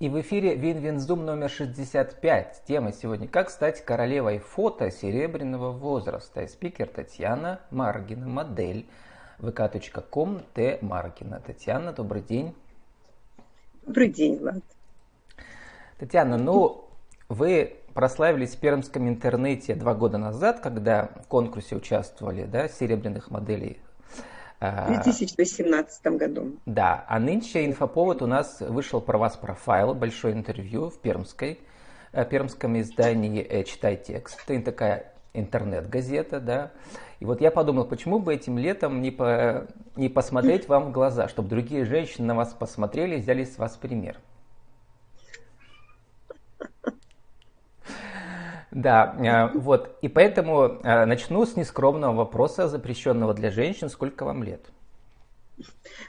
И в эфире WinWinZoom номер 65. Тема сегодня «Как стать королевой фото серебряного возраста». И спикер Татьяна Маргина, модель vk.com Т. Маргина. Татьяна, добрый день. Добрый день, Влад. Татьяна, ну, вы прославились в пермском интернете два года назад, когда в конкурсе участвовали, да, серебряных моделей в 2018 году. Да, а нынче инфоповод у нас вышел про вас профайл, большое интервью в пермской, э, пермском издании э, «Читай текст». Это такая интернет-газета, да. И вот я подумал, почему бы этим летом не, по, не посмотреть вам в глаза, чтобы другие женщины на вас посмотрели и взяли с вас пример. Да, э, вот. И поэтому э, начну с нескромного вопроса, запрещенного для женщин. Сколько вам лет?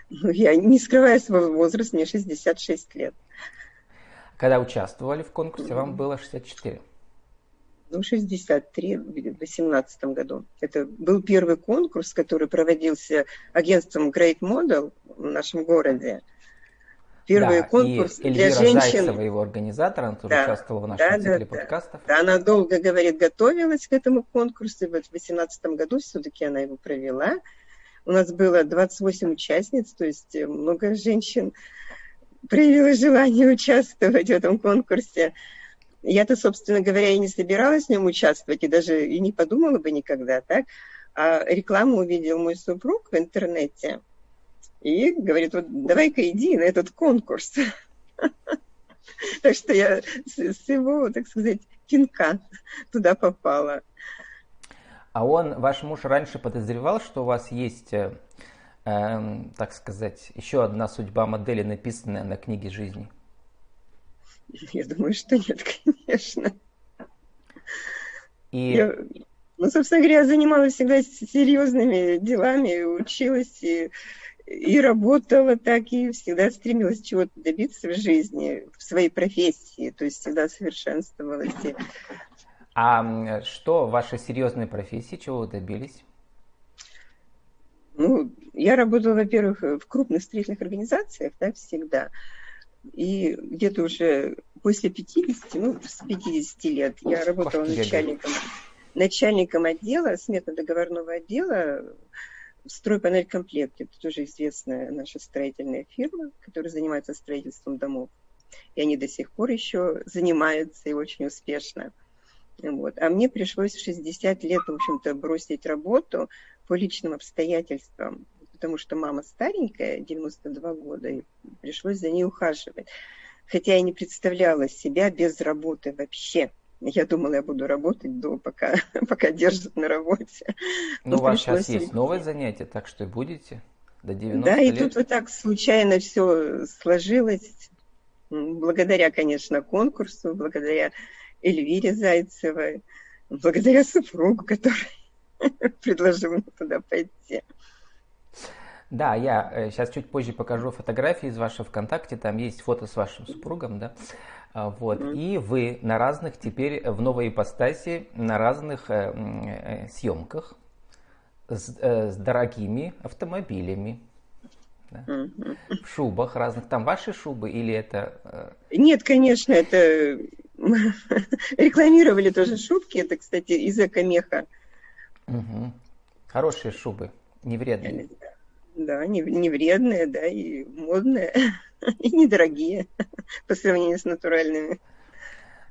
Ну, я не скрываю свой возраст, мне 66 лет. Когда участвовали в конкурсе, вам было 64? Ну, 63 в 2018 году. Это был первый конкурс, который проводился агентством Great Model в нашем городе первый да, конкурс и для женщин. Зайцева, его организатор, она тоже да, участвовала в нашем да, цикле да, подкастов. Да, она долго, говорит, готовилась к этому конкурсу. Вот в 2018 году все-таки она его провела. У нас было 28 участниц, то есть много женщин проявило желание участвовать в этом конкурсе. Я-то, собственно говоря, и не собиралась в нем участвовать, и даже и не подумала бы никогда, так? А рекламу увидел мой супруг в интернете – и говорит, вот давай-ка иди на этот конкурс. Так что я с его, так сказать, пинка туда попала. А он, ваш муж, раньше подозревал, что у вас есть, э, э, так сказать, еще одна судьба модели, написанная на книге жизни? Я думаю, что нет, конечно. И... Я, ну, собственно говоря, я занималась всегда серьезными делами, училась и и работала так, и всегда стремилась чего-то добиться в жизни, в своей профессии, то есть всегда совершенствовалась. А что в вашей серьезной профессии, чего вы добились? Ну, я работала, во-первых, в крупных строительных организациях, да, всегда. И где-то уже после 50, ну, с 50 лет я работала начальником, начальником отдела, сметно-договорного отдела Стройпанель комплект, это тоже известная наша строительная фирма, которая занимается строительством домов. И они до сих пор еще занимаются и очень успешно. Вот. А мне пришлось в 60 лет, в общем-то, бросить работу по личным обстоятельствам, потому что мама старенькая, 92 года, и пришлось за ней ухаживать. Хотя я не представляла себя без работы вообще. Я думала, я буду работать до, пока, пока держат на работе. Ну, у вас сейчас есть новое занятие, так что и будете до 90 Да, лет. и тут вот так случайно все сложилось. Благодаря, конечно, конкурсу, благодаря Эльвире Зайцевой, благодаря супругу, который предложил мне туда пойти. Да, я сейчас э, чуть позже покажу фотографии из вашего ВКонтакте. Там есть фото с вашим супругом, да. А, вот. Mm-hmm. И вы на разных теперь в новой ипостаси, на разных э, э, съемках с, э, с дорогими автомобилями. Да? Mm-hmm. В шубах разных. Там ваши шубы или это... Э... Нет, конечно, это рекламировали тоже шубки. Это, кстати, из экомеха. Угу. Хорошие шубы, не вредные. Да, не, не вредные, да, и модные. и недорогие по сравнению с натуральными.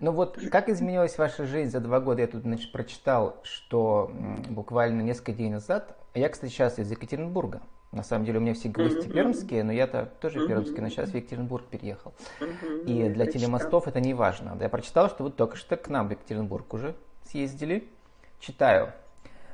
Ну вот, как изменилась ваша жизнь за два года? Я тут значит, прочитал, что буквально несколько дней назад, я, кстати, сейчас из Екатеринбурга. На самом деле у меня все гости mm-hmm. пермские, но я-то тоже mm-hmm. пермский, но сейчас в Екатеринбург переехал. Mm-hmm. И для телемостов это не важно. Я прочитал, что вы только что к нам в Екатеринбург уже съездили. Читаю.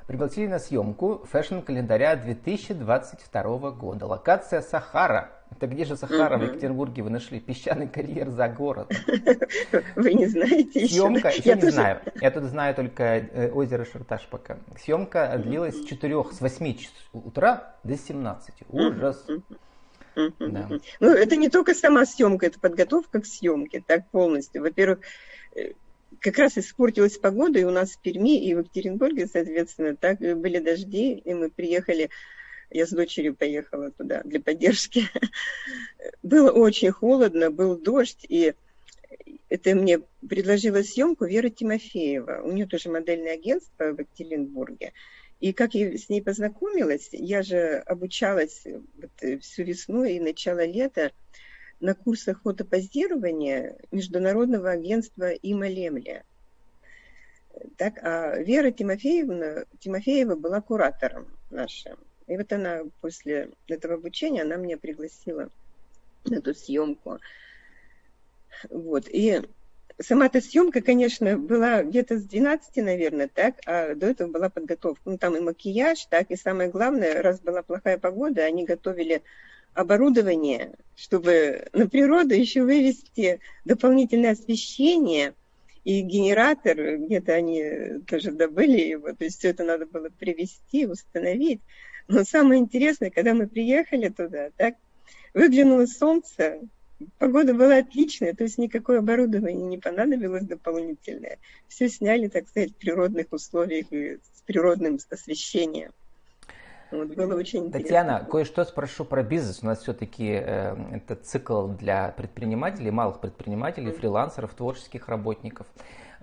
Пригласили на съемку фэшн-календаря 2022 года. Локация Сахара. Это где же Сахара в Екатеринбурге вы нашли? Песчаный карьер за город. Вы не знаете Съемка, еще, еще не тоже... знаю. Я тут знаю только э, озеро Шарташ пока. Съемка длилась с 4, с 8 утра до 17. Ужас. Да. Ну, это не только сама съемка, это подготовка к съемке, так полностью. Во-первых, э, как раз испортилась погода, и у нас в Перми, и в Екатеринбурге, соответственно, так были дожди, и мы приехали Я с дочерью поехала туда для поддержки. Было очень холодно, был дождь, и это мне предложила съемку Вера Тимофеева. У нее тоже модельное агентство в Екатеринбурге. И как я с ней познакомилась, я же обучалась вот всю весну и начало лета на курсах фотопозирования Международного агентства Има Лемля. Так, а Вера Тимофеевна, Тимофеева была куратором нашим. И вот она после этого обучения, она меня пригласила на эту съемку. Вот. И сама эта съемка, конечно, была где-то с 12, наверное, так, а до этого была подготовка. Ну, там и макияж, так, и самое главное, раз была плохая погода, они готовили оборудование, чтобы на природу еще вывести дополнительное освещение и генератор, где-то они тоже добыли его, то есть все это надо было привести, установить. Но самое интересное, когда мы приехали туда, так, выглянуло солнце, Погода была отличная, то есть никакое оборудование не понадобилось дополнительное. Все сняли, так сказать, в природных условиях и с природным освещением. Вот, было очень Татьяна, интересно. кое-что спрошу про бизнес. У нас все-таки э, это цикл для предпринимателей, малых предпринимателей, фрилансеров, творческих работников.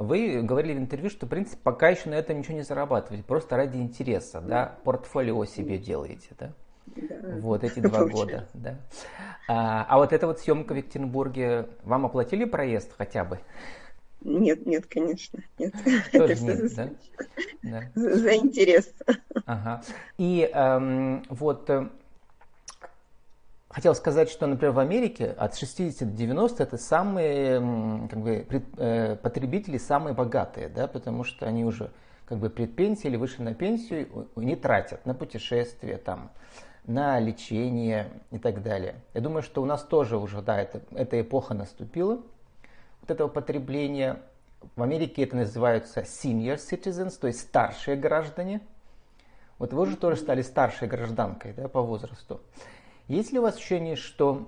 Вы говорили в интервью, что, в принципе, пока еще на этом ничего не зарабатываете, просто ради интереса, да, портфолио себе делаете, да? Да. Вот эти два года, да. А, а вот эта вот съемка в Екатеринбурге, вам оплатили проезд хотя бы? Нет, нет, конечно, нет. Тоже нет, да? да? За интерес. Ага. И эм, вот э, хотел сказать, что, например, в Америке от 60 до 90 это самые как бы, э, потребители самые богатые, да, потому что они уже как бы предпенсии или вышли на пенсию, не тратят на путешествия, там, на лечение и так далее. Я думаю, что у нас тоже уже, да, это, эта эпоха наступила, вот этого потребления. В Америке это называются senior citizens, то есть старшие граждане. Вот вы уже тоже стали старшей гражданкой да, по возрасту. Есть ли у вас ощущение, что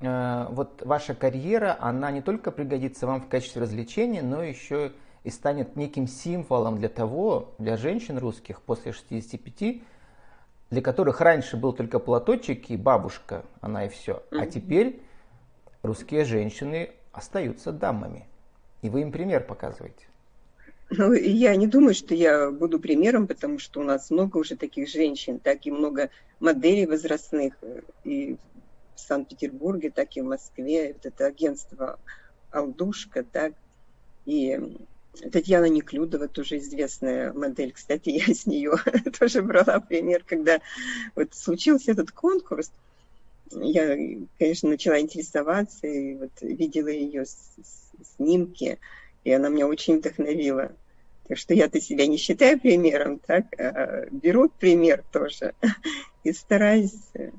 э, вот ваша карьера, она не только пригодится вам в качестве развлечения, но еще и станет неким символом для того, для женщин русских после 65, для которых раньше был только платочек и бабушка, она и все. А теперь русские женщины остаются дамами. И вы им пример показываете. Ну, я не думаю, что я буду примером, потому что у нас много уже таких женщин, так и много моделей возрастных и в Санкт-Петербурге, так и в Москве. Вот это агентство «Алдушка», так, и Татьяна Неклюдова, тоже известная модель. Кстати, я с нее тоже брала пример, когда вот случился этот конкурс. Я, конечно, начала интересоваться и вот видела ее снимки, и она меня очень вдохновила. Так что я-то себя не считаю примером, так, а беру пример тоже и стараюсь. Э,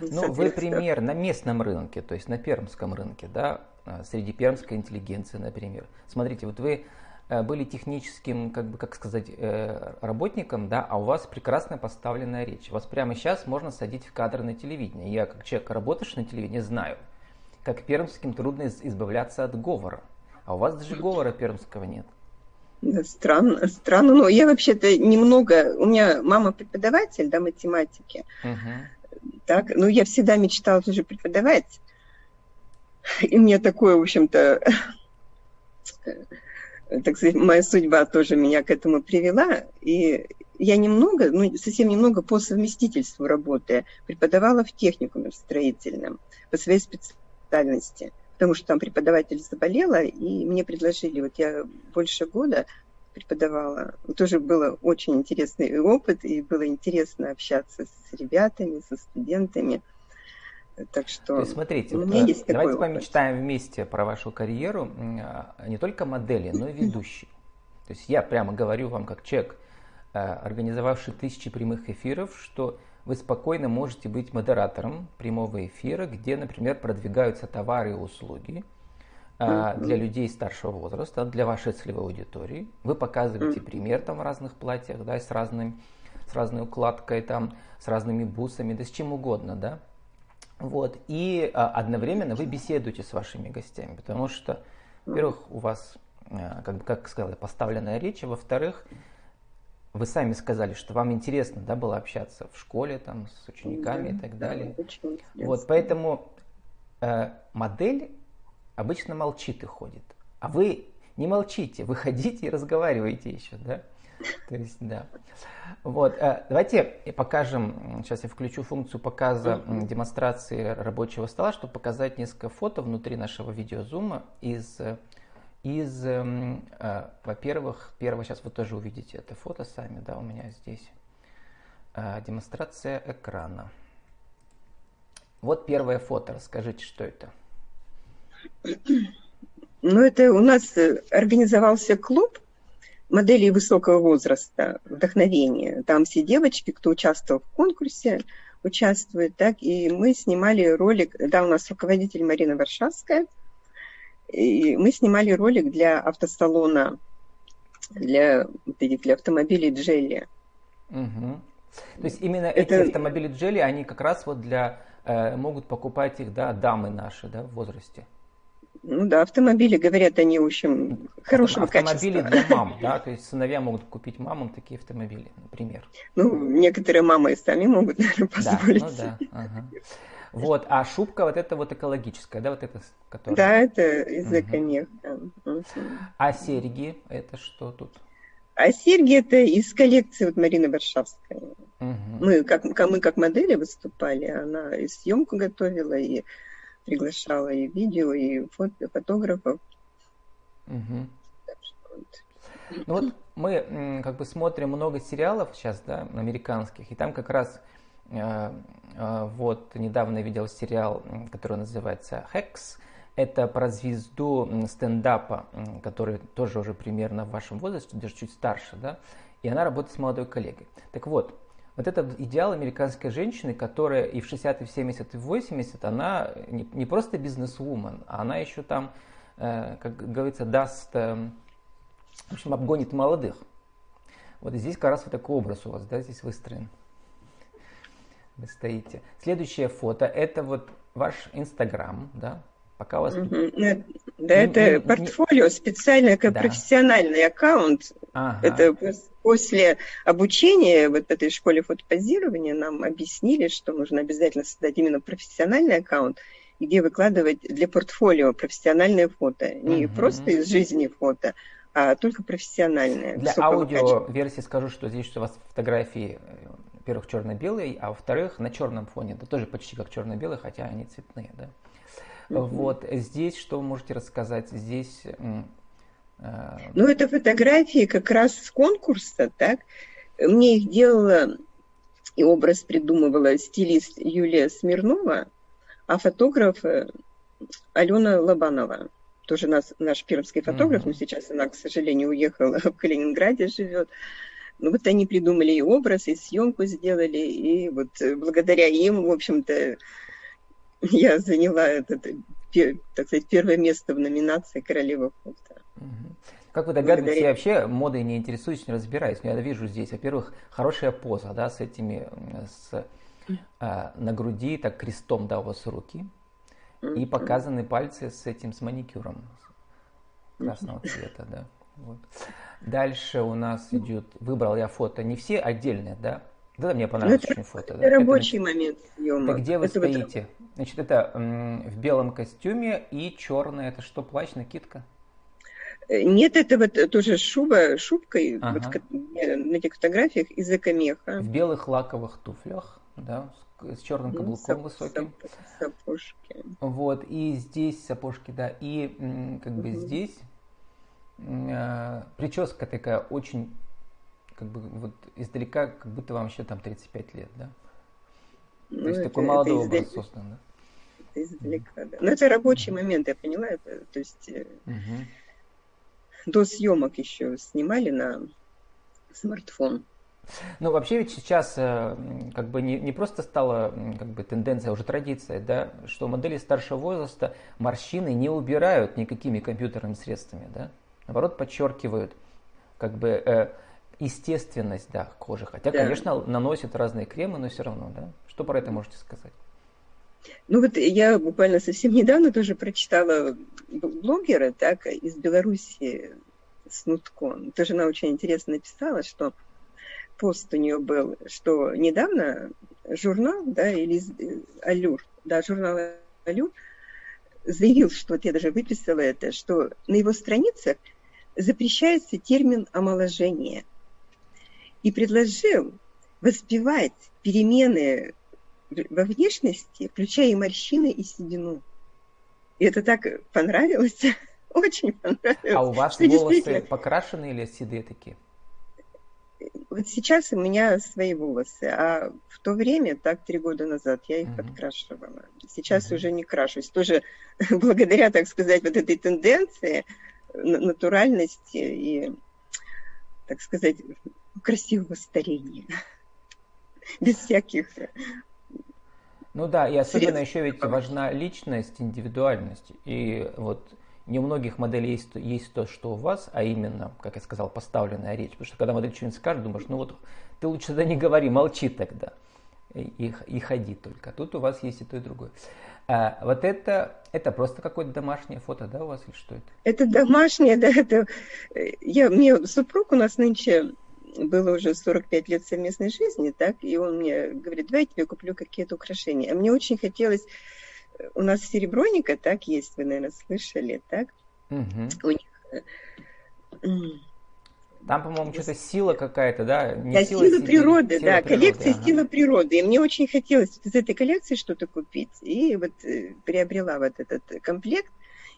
ну, вы пример на местном рынке, то есть на пермском рынке, да, а, среди пермской интеллигенции, например. Смотрите, вот вы Э, были техническим, как бы, как сказать, э, работником, да, а у вас прекрасно поставленная речь. Вас прямо сейчас можно садить в кадр на телевидении. Я, как человек, работающий на телевидении, знаю, как пермским трудно избавляться от говора. А у вас даже говора пермского нет. Странно, странно. Но я вообще-то немного... У меня мама преподаватель, да, математики. Угу. Так, ну, я всегда мечтала тоже преподавать. И мне такое, в общем-то, так сказать, моя судьба тоже меня к этому привела. И я немного, ну, совсем немного по совместительству работая, преподавала в техникуме в строительном по своей специальности, потому что там преподаватель заболела, и мне предложили, вот я больше года преподавала. Тоже было очень интересный опыт, и было интересно общаться с ребятами, со студентами. Так что То есть, смотрите, у меня есть давайте помечтаем вместе про вашу карьеру а, не только модели, но и ведущей. То есть я прямо говорю вам как человек, а, организовавший тысячи прямых эфиров, что вы спокойно можете быть модератором прямого эфира, где, например, продвигаются товары и услуги а, для людей старшего возраста, для вашей целевой аудитории. Вы показываете пример там в разных платьях, да, с, разным, с разной укладкой, там, с разными бусами, да с чем угодно, да. Вот. И а, одновременно вы беседуете с вашими гостями, потому что, во-первых, у вас, а, как, как сказала, поставленная речь, а во-вторых, вы сами сказали, что вам интересно, да, было общаться в школе там с учениками да, и так далее. Да, вот, поэтому э, модель обычно молчит и ходит, а вы не молчите, вы ходите и разговариваете еще, да? То есть, да. Вот, э, давайте покажем, сейчас я включу функцию показа демонстрации рабочего стола, чтобы показать несколько фото внутри нашего видеозума из, из эм, э, во-первых, первое, сейчас вы тоже увидите это фото сами, да, у меня здесь э, демонстрация экрана. Вот первое фото, расскажите, что это? Ну, это у нас организовался клуб моделей высокого возраста, вдохновения. Там все девочки, кто участвовал в конкурсе, участвуют, так, и мы снимали ролик, да, у нас руководитель Марина Варшавская, и мы снимали ролик для автосалона, для, для автомобилей Джелли. Угу. То есть именно Это... эти автомобили Джелли, они как раз вот для, э, могут покупать их, да, дамы наши, да, в возрасте. Ну да, автомобили, говорят, они, в общем, хорошего автомобили качества. Автомобили для мам, да? То есть сыновья могут купить мамам такие автомобили, например. Ну, некоторые мамы и сами могут, наверное, позволить. Да, ну да, ага. Вот, а шубка вот это вот экологическая, да, вот это, которая... Да, это из экомеха. Угу. А серьги, это что тут? А серьги это из коллекции вот Марины Варшавской. Угу. Мы, как, мы как модели выступали, она и съемку готовила, и приглашала и видео, и фото, фотографов. Угу. Ну вот мы как бы смотрим много сериалов сейчас, да, американских, и там как раз вот недавно видел сериал, который называется «Хекс», это про звезду стендапа, который тоже уже примерно в вашем возрасте, даже чуть старше, да, и она работает с молодой коллегой. Так вот, вот этот идеал американской женщины, которая и в 60, и в 70, и в 80, она не, просто бизнес-вумен, а она еще там, э, как говорится, даст, э, в общем, обгонит молодых. Вот здесь как раз вот такой образ у вас, да, здесь выстроен. Вы стоите. Следующее фото, это вот ваш Инстаграм, да, Пока у вас... Угу. Да, это не, портфолио, специальный как да. профессиональный аккаунт. Ага. Это после обучения вот этой школе фотопозирования нам объяснили, что нужно обязательно создать именно профессиональный аккаунт, где выкладывать для портфолио профессиональное фото. Не угу. просто из жизни фото, а только профессиональное. Для аудио-версии скажу, что здесь что у вас фотографии, э, во-первых, черно-белые, а во-вторых, на черном фоне. Это тоже почти как черно-белые, хотя они цветные, да. Вот здесь что вы можете рассказать? Здесь э, ну, это фотографии как раз с конкурса, так? Мне их делала и образ придумывала стилист Юлия Смирнова, а фотограф э, Алена Лобанова. Тоже нас, наш пермский фотограф, mm-hmm. но сейчас она, к сожалению, уехала в Калининграде живет. Ну вот они придумали и образ, и съемку сделали, и вот э, благодаря им, в общем-то, я заняла этот, так сказать, первое место в номинации «Королева фото». Как вы догадываетесь, Благодаря... я вообще модой не интересуюсь, не разбираюсь. Но я вижу здесь, во-первых, хорошая поза, да, с этими, с, а, на груди, так крестом, да, у вас руки. И показаны пальцы с этим, с маникюром красного цвета, да. Вот. Дальше у нас идет, выбрал я фото, не все отдельные, да, да, мне понравилось это, очень фото. Это да. рабочий это, момент съема. Это где вы это стоите? Вот... Значит, это м, в белом костюме и черное. Это что, плащ, накидка? Э, нет, это вот тоже шуба, шубкой ага. вот, на этих фотографиях из экомеха. В белых лаковых туфлях, да, с, черным ну, каблуком ну, высоким. Сапожки. Вот, и здесь сапожки, да, и как бы угу. здесь э, прическа такая очень как бы вот издалека, как будто вам еще там 35 лет, да? Ну, То есть это, такой молодой это образ создан, да? Это издалека, mm-hmm. да. Но это рабочий mm-hmm. момент, я поняла, это, то есть mm-hmm. до съемок еще снимали на смартфон. Ну, вообще ведь сейчас э, как бы не, не просто стала как бы тенденция, а уже традиция, да, что модели старшего возраста морщины не убирают никакими компьютерными средствами, да, наоборот подчеркивают как бы э, естественность, да, кожи. Хотя, да. конечно, наносят разные кремы, но все равно, да. Что про это можете сказать? Ну вот я буквально совсем недавно тоже прочитала блогера, так, из Беларуси, Снутко. Тоже она очень интересно написала, что пост у нее был, что недавно журнал, да, или Алюр, да, журнал Алюр заявил, что вот я даже выписала это, что на его страницах запрещается термин омоложение. И предложил воспевать перемены во внешности, включая и морщины, и седину. И это так понравилось, очень понравилось. А у вас волосы действительно... покрашены или седые такие? Вот сейчас у меня свои волосы, а в то время, так три года назад, я их mm-hmm. подкрашивала. Сейчас mm-hmm. уже не крашусь. Тоже благодаря, так сказать, вот этой тенденции натуральности и, так сказать, красивого старения. Без всяких ну да, и особенно еще ведь важна личность, индивидуальность. И вот не у многих моделей есть, есть то, что у вас, а именно, как я сказал, поставленная речь. Потому что когда модель что-нибудь скажет, думаешь, ну вот ты лучше тогда не говори, молчи тогда и, и ходи только. Тут у вас есть и то, и другое. А, вот это, это просто какое-то домашнее фото, да, у вас или что это? Это домашнее, да, это... Я, мне супруг у нас нынче было уже 45 лет совместной жизни, так, и он мне говорит, давай я тебе куплю какие-то украшения. А мне очень хотелось, у нас сереброника, так, есть, вы, наверное, слышали, так, угу. у них... Э, Там, по-моему, что-то сила какая-то, да? Не да, сила, сила природы, сила да, природы, коллекция ага. сила природы. И мне очень хотелось из этой коллекции что-то купить. И вот э, приобрела вот этот комплект.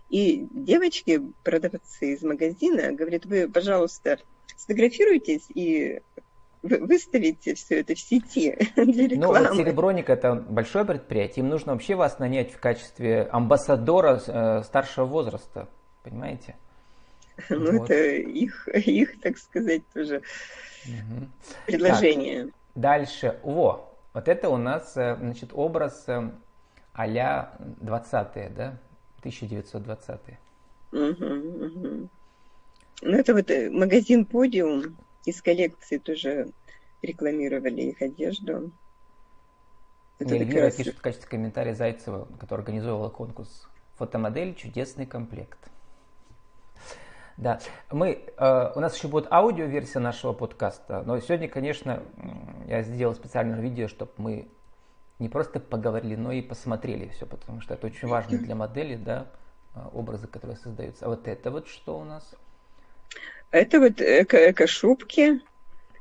И девочки, продавцы из магазина, говорят, вы, пожалуйста, сфотографируйтесь и выставите все это в сети для рекламы. Ну, вот Сереброник это большое предприятие, им нужно вообще вас нанять в качестве амбассадора э, старшего возраста, понимаете? Ну, вот. это их, их, так сказать, тоже угу. предложение. Так, дальше, во, вот это у нас, э, значит, образ э, а-ля 20-е, да, 1920-е. Угу, угу. Ну, это вот магазин «Подиум» из коллекции тоже рекламировали их одежду. Это Эльвира раз... пишет в качестве комментария Зайцева, которая организовала конкурс «Фотомодель. Чудесный комплект». Да, мы, э, у нас еще будет аудиоверсия нашего подкаста, но сегодня, конечно, я сделал специальное видео, чтобы мы не просто поговорили, но и посмотрели все, потому что это очень важно для модели, да, э, образы, которые создаются. А вот это вот что у нас? Это вот эко эко-шубки,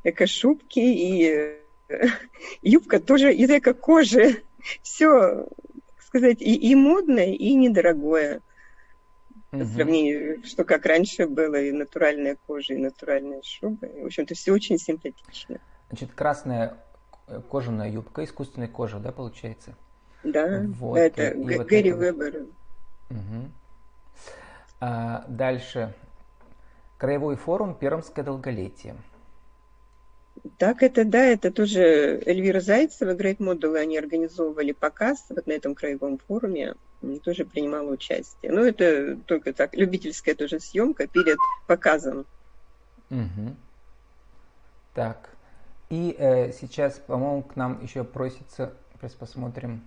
эко-шубки и э, юбка тоже из эко-кожи. Все, так сказать, и, и модное, и недорогое. Угу. По сравнению, что как раньше было, и натуральная кожа, и натуральная шуба. В общем-то, все очень симпатично. Значит, красная кожаная юбка, искусственной кожи, да, получается? Да, вот. это и, и вот Гэри это Вебер. Угу. А, дальше Краевой форум «Пермское долголетие». Так, это да, это тоже Эльвира Зайцева, Great Model, они организовывали показ вот на этом краевом форуме, они тоже принимала участие. Ну, это только так, любительская тоже съемка перед показом. Угу. Так, и э, сейчас, по-моему, к нам еще просится, сейчас посмотрим,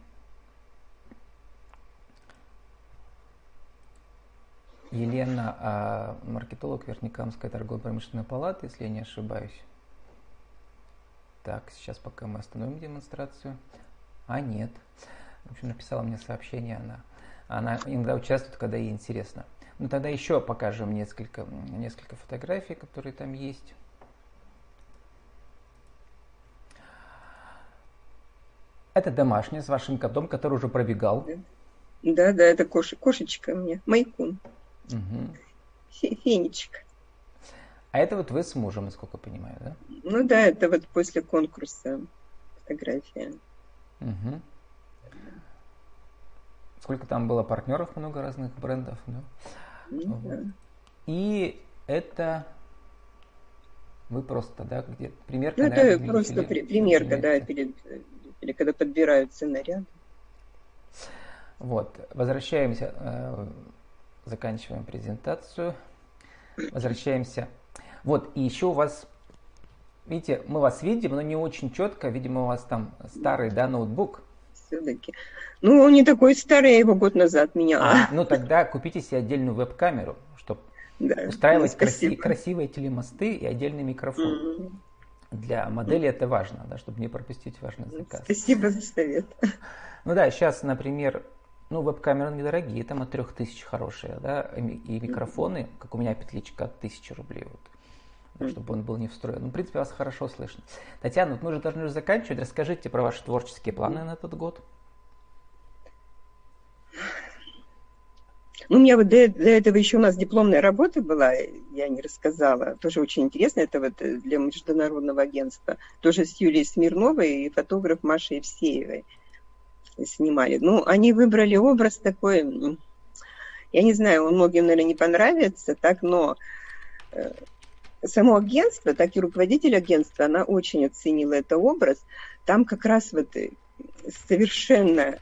Елена, а, маркетолог Верхнекамской торгово-промышленной палаты, если я не ошибаюсь. Так, сейчас пока мы остановим демонстрацию. А, нет. В общем, написала мне сообщение она. Она иногда участвует, когда ей интересно. Ну, тогда еще покажем несколько, несколько фотографий, которые там есть. Это домашняя с вашим котом, который уже пробегал. Да, да, это кош, кошечка мне, Майкун. Угу. Фенечка. А это вот вы с мужем, насколько я понимаю, да? Ну да, это вот после конкурса фотография. Угу. Сколько там было партнеров, много разных брендов, да? Ну, вот. да. И это вы просто, да, где примерка Ну, это просто при, примерка, да, перед, или когда подбираются наряды. Вот, возвращаемся э, заканчиваем презентацию. Возвращаемся. Вот, и еще у вас, видите, мы вас видим, но не очень четко. Видимо, у вас там старый, да, ноутбук. Все-таки. Ну, он не такой старый, я его год назад меняла. А, ну, тогда купите себе отдельную веб-камеру, чтобы да, устраивать ну, краси- красивые телемосты и отдельный микрофон. Mm-hmm. для модели это важно, да, чтобы не пропустить важный заказ. Спасибо за совет. Ну да, сейчас, например, ну, веб-камеры недорогие, там от 3000 хорошие, да, и микрофоны, как у меня петличка, от 1000 рублей, вот, чтобы он был не встроен. Ну, в принципе, вас хорошо слышно. Татьяна, вот мы уже должны уже заканчивать. Расскажите про ваши творческие планы на этот год. Ну, у меня вот до, до этого еще у нас дипломная работа была, я не рассказала, тоже очень интересно, это вот для международного агентства, тоже с Юлией Смирновой и фотограф Машей Евсеевой снимали. Ну, они выбрали образ такой, я не знаю, он многим, наверное, не понравится, так, но э, само агентство, так и руководитель агентства, она очень оценила этот образ. Там как раз вот совершенно,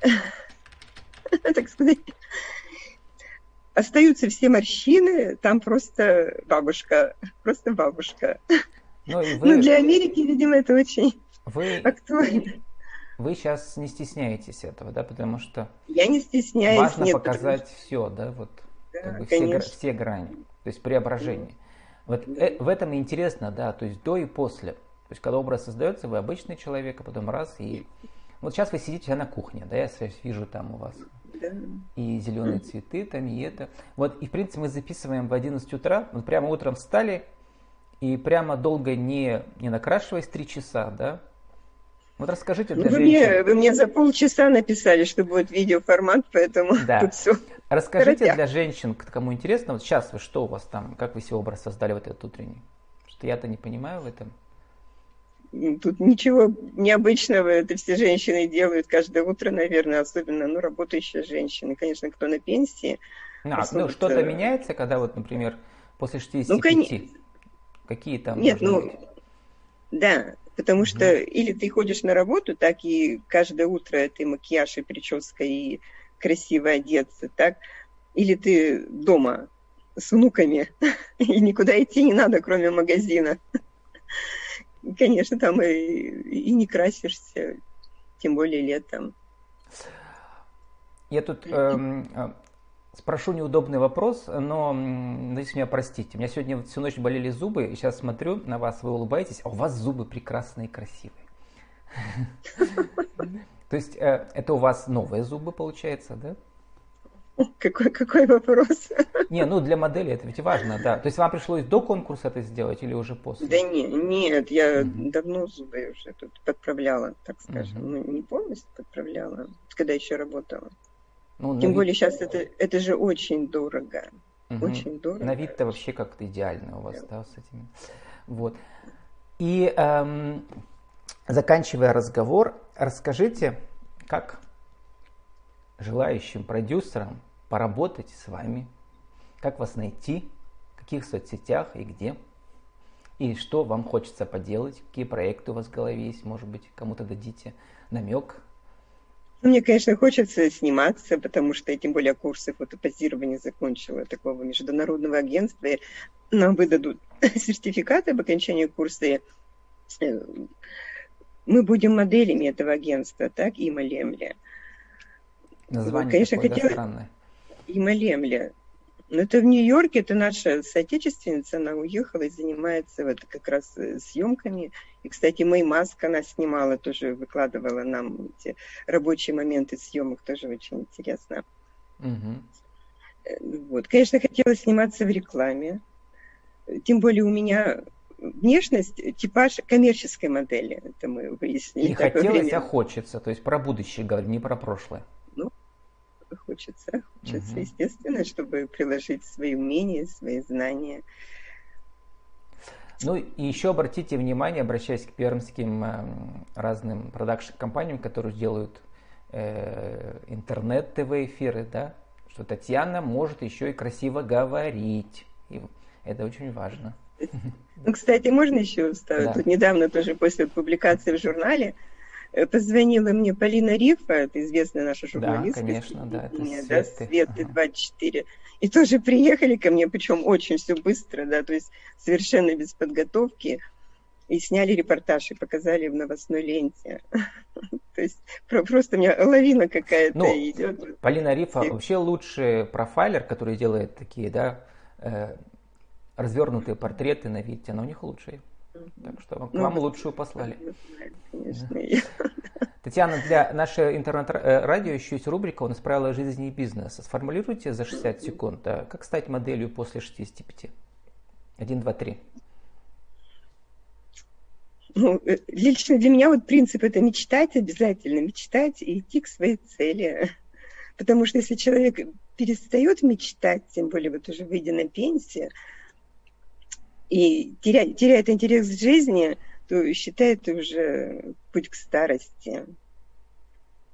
так сказать, остаются все морщины, там просто бабушка, просто бабушка. Ну, вы... ну для Америки, видимо, это очень вы... актуально. Вы сейчас не стесняетесь этого, да, потому что я не стесняюсь. Важно нет, показать потому... все, да, вот да, как бы все, все грани, то есть преображение. Вот э, в этом и интересно, да, то есть до и после. То есть когда образ создается, вы обычный человек, а потом раз и вот сейчас вы сидите на кухне, да, я вижу там у вас да. и зеленые цветы там и это. Вот и в принципе мы записываем в 11 утра, вот прямо утром встали и прямо долго не не накрашиваясь три часа, да, вот расскажите для ну, вы женщин. Мне, вы мне за полчаса написали, что будет видеоформат, поэтому да. тут все. Расскажите Торопя. для женщин, кому интересно, вот сейчас вы что у вас там, как вы себе образ создали вот этот утренний? Что я-то не понимаю в этом. Тут ничего необычного, это все женщины делают каждое утро, наверное, особенно, ну, работающие женщины, конечно, кто на пенсии. А, ну, что-то меняется, когда вот, например, после 65? Ну, конечно. Какие там? Нет, ну, быть? да, Потому что mm-hmm. или ты ходишь на работу, так и каждое утро это макияж, и прическа, и красиво одеться, так, или ты дома с внуками, и никуда идти не надо, кроме магазина. Конечно, там и, и не красишься, тем более летом. Я тут эм, а, Спрошу неудобный вопрос, но надеюсь, меня простите. У меня сегодня всю ночь болели зубы, и сейчас смотрю на вас, вы улыбаетесь, а у вас зубы прекрасные и красивые. То есть э, это у вас новые зубы, получается, да? Какой, какой вопрос? Не, ну для модели это ведь важно, да. То есть вам пришлось до конкурса это сделать или уже после? Да не, нет, я угу. давно зубы уже тут подправляла, так скажем. Угу. Ну, не полностью подправляла, когда еще работала. Ну, Тем вид... более сейчас это, это же очень дорого. Угу. Очень дорого. На вид-то вообще как-то идеально у вас, да, да с этими. Вот. И эм, заканчивая разговор, расскажите, как желающим продюсерам поработать с вами, как вас найти, в каких соцсетях и где, и что вам хочется поделать, какие проекты у вас в голове есть, может быть, кому-то дадите намек, мне, конечно, хочется сниматься, потому что я тем более курсы фотопозирования закончила такого международного агентства. И нам выдадут сертификаты об окончании курса. Э, мы будем моделями этого агентства, так, Има Лемля. Название конечно, такое, хотела... странное. Има Лемля. Но это в Нью-Йорке, это наша соотечественница, она уехала и занимается вот как раз э, съемками. И, кстати, Мэй Маск она снимала, тоже выкладывала нам эти рабочие моменты съемок, тоже очень интересно. Угу. Вот. Конечно, хотела сниматься в рекламе. Тем более у меня внешность, типаж коммерческой модели. Это мы выяснили. Не хотелось, время. а хочется. То есть про будущее говорю, не про прошлое хочется. Хочется, угу. естественно, чтобы приложить свои умения, свои знания. Ну и еще обратите внимание, обращаясь к пермским э, разным продакшн-компаниям, которые делают э, интернет-ТВ-эфиры, да, что Татьяна может еще и красиво говорить. И это очень важно. Ну, кстати, можно еще вставить? Да. Тут недавно тоже после публикации в журнале позвонила мне Полина Рифа, это известная наша журналистка. Да, конечно, да, это Светы. Да, Светы ага. 24. И тоже приехали ко мне, причем очень все быстро, да, то есть совершенно без подготовки. И сняли репортаж и показали в новостной ленте. То есть просто у меня лавина какая-то ну, идет. Полина Рифа вообще лучший профайлер, который делает такие, да, э, развернутые портреты на видео, она у них лучшая. Так что к ну, вам лучшую послали. Конечно. Татьяна, для нашего интернет-радио еще есть рубрика «У нас правила жизни и бизнеса». Сформулируйте за 60 секунд, как стать моделью после 65? Один, два, три. Ну, э, лично для меня вот принцип это мечтать обязательно, мечтать и идти к своей цели. Потому что если человек перестает мечтать, тем более вот уже выйдя на пенсию, и теряет, теряет интерес к жизни, то считает уже путь к старости.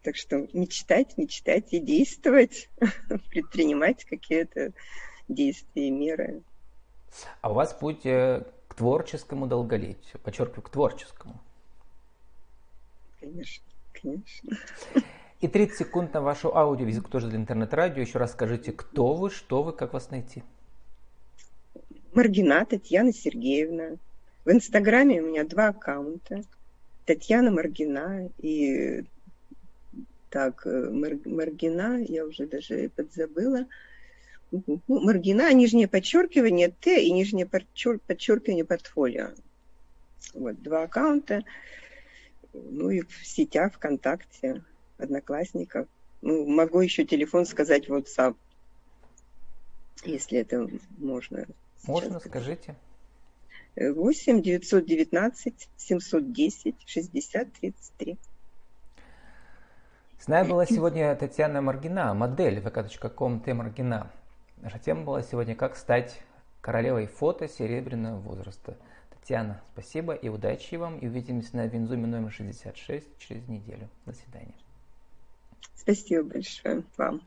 Так что мечтать, мечтать и действовать, предпринимать какие-то действия и меры. А у вас путь э, к творческому долголетию, подчеркиваю, к творческому. Конечно, конечно. И 30 секунд на вашу аудиовизитку тоже для интернет-радио. Еще раз скажите, кто вы, что вы, как вас найти. Маргина Татьяна Сергеевна. В Инстаграме у меня два аккаунта. Татьяна Маргина и так, э, Мар, Маргина, я уже даже подзабыла. Ну, Маргина, нижнее подчеркивание Т и нижнее подчеркивание портфолио. Вот, два аккаунта. Ну и в сетях ВКонтакте одноклассников. Ну, могу еще телефон сказать WhatsApp, если это можно. Можно, сказать. скажите. 8 919 710 60 33. С нами была сегодня Татьяна Маргина, модель vk.com Т Маргина. Наша тема была сегодня «Как стать королевой фото серебряного возраста». Татьяна, спасибо и удачи вам. И увидимся на Винзуме номер 66 через неделю. До свидания. Спасибо большое вам.